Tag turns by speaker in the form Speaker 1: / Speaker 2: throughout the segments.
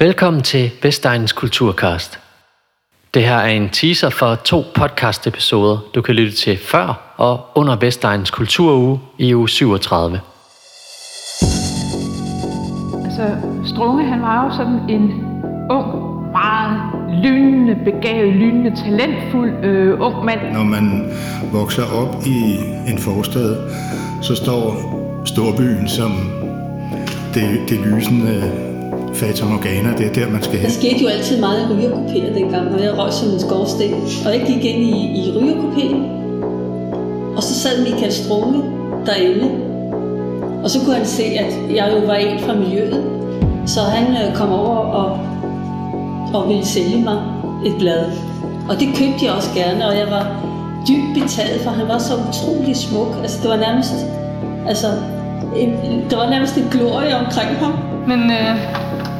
Speaker 1: Velkommen til Vestegnens Kulturcast. Det her er en teaser for to podcast-episoder, du kan lytte til før og under Vestegnens Kulturuge i uge 37.
Speaker 2: Altså, Strunge, han var jo sådan en ung, meget lynende, begavet, lynende, talentfuld øh, ung mand.
Speaker 3: Når man vokser op i en forstad, så står storbyen som det, det lysende Fata Morgana, det er der, man skal hen.
Speaker 4: Der skete jo altid meget i rygerkopéer dengang, når jeg røg som en skorsten. Og jeg gik ind i, i rygerkopéen, og så sad Michael Strunge derinde. Og så kunne han se, at jeg jo var en fra miljøet. Så han øh, kom over og, og ville sælge mig et blad. Og det købte jeg også gerne, og jeg var dybt betaget, for han var så utrolig smuk. Altså, det var nærmest, altså, en, der var nærmest en glorie omkring ham.
Speaker 5: Men øh,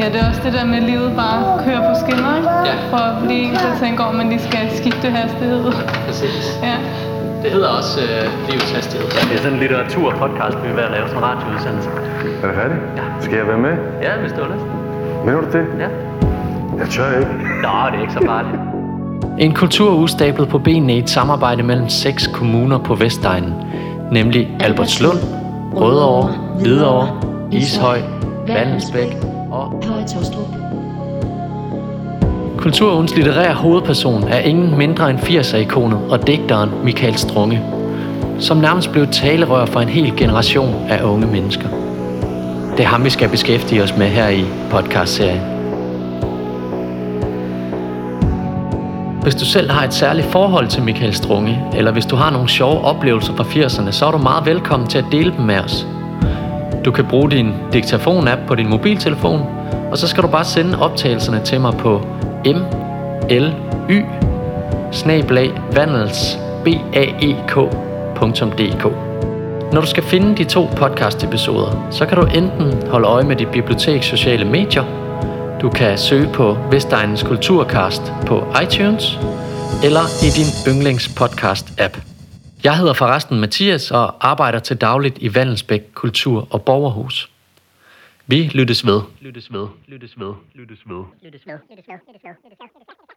Speaker 5: ja, det er også det der med, at livet bare kører på skinner, ikke?
Speaker 1: Ja.
Speaker 5: For lige en til at tænke over, at man lige skal skifte hastighed.
Speaker 1: Præcis.
Speaker 5: Ja.
Speaker 1: Det hedder også øh, Livets Hastighed. Det er sådan en litteraturpodcast, vi er ved at lave en radioudsendelse.
Speaker 6: Er det færdigt?
Speaker 1: Ja.
Speaker 6: Skal jeg være med?
Speaker 1: Ja, hvis du har lyst.
Speaker 6: Mener du det?
Speaker 1: Ja.
Speaker 6: Jeg tør ikke.
Speaker 1: Nå, det er ikke så farligt. En kulturuge stablet på benene i et samarbejde mellem seks kommuner på Vestegnen, nemlig Albertslund, Rødovre, Hvidovre, Ishøj, Vandensbæk og
Speaker 7: Høje-Tostrup.
Speaker 1: Kulturugens litterære hovedperson er ingen mindre end 80'er-ikonet og digteren Michael Strunge, som nærmest blev talerør for en hel generation af unge mennesker. Det er ham, vi skal beskæftige os med her i podcastserien. Hvis du selv har et særligt forhold til Michael Strunge, eller hvis du har nogle sjove oplevelser fra 80'erne, så er du meget velkommen til at dele dem med os. Du kan bruge din diktafon-app på din mobiltelefon, og så skal du bare sende optagelserne til mig på mly snablag vandels baek.dk. Når du skal finde de to podcast-episoder, så kan du enten holde øje med dit biblioteks sociale medier, du kan søge på Vestegnens Kulturcast på iTunes, eller i din yndlings podcast-app. Jeg hedder forresten Mathias og arbejder til dagligt i Vandelsbæk Kultur- og Borgerhus. Vi lyttes ved. Lyttes ved. Lyttes ved. Lyttes ved.
Speaker 7: Lyttes med. Lyttes med. Lyttes med.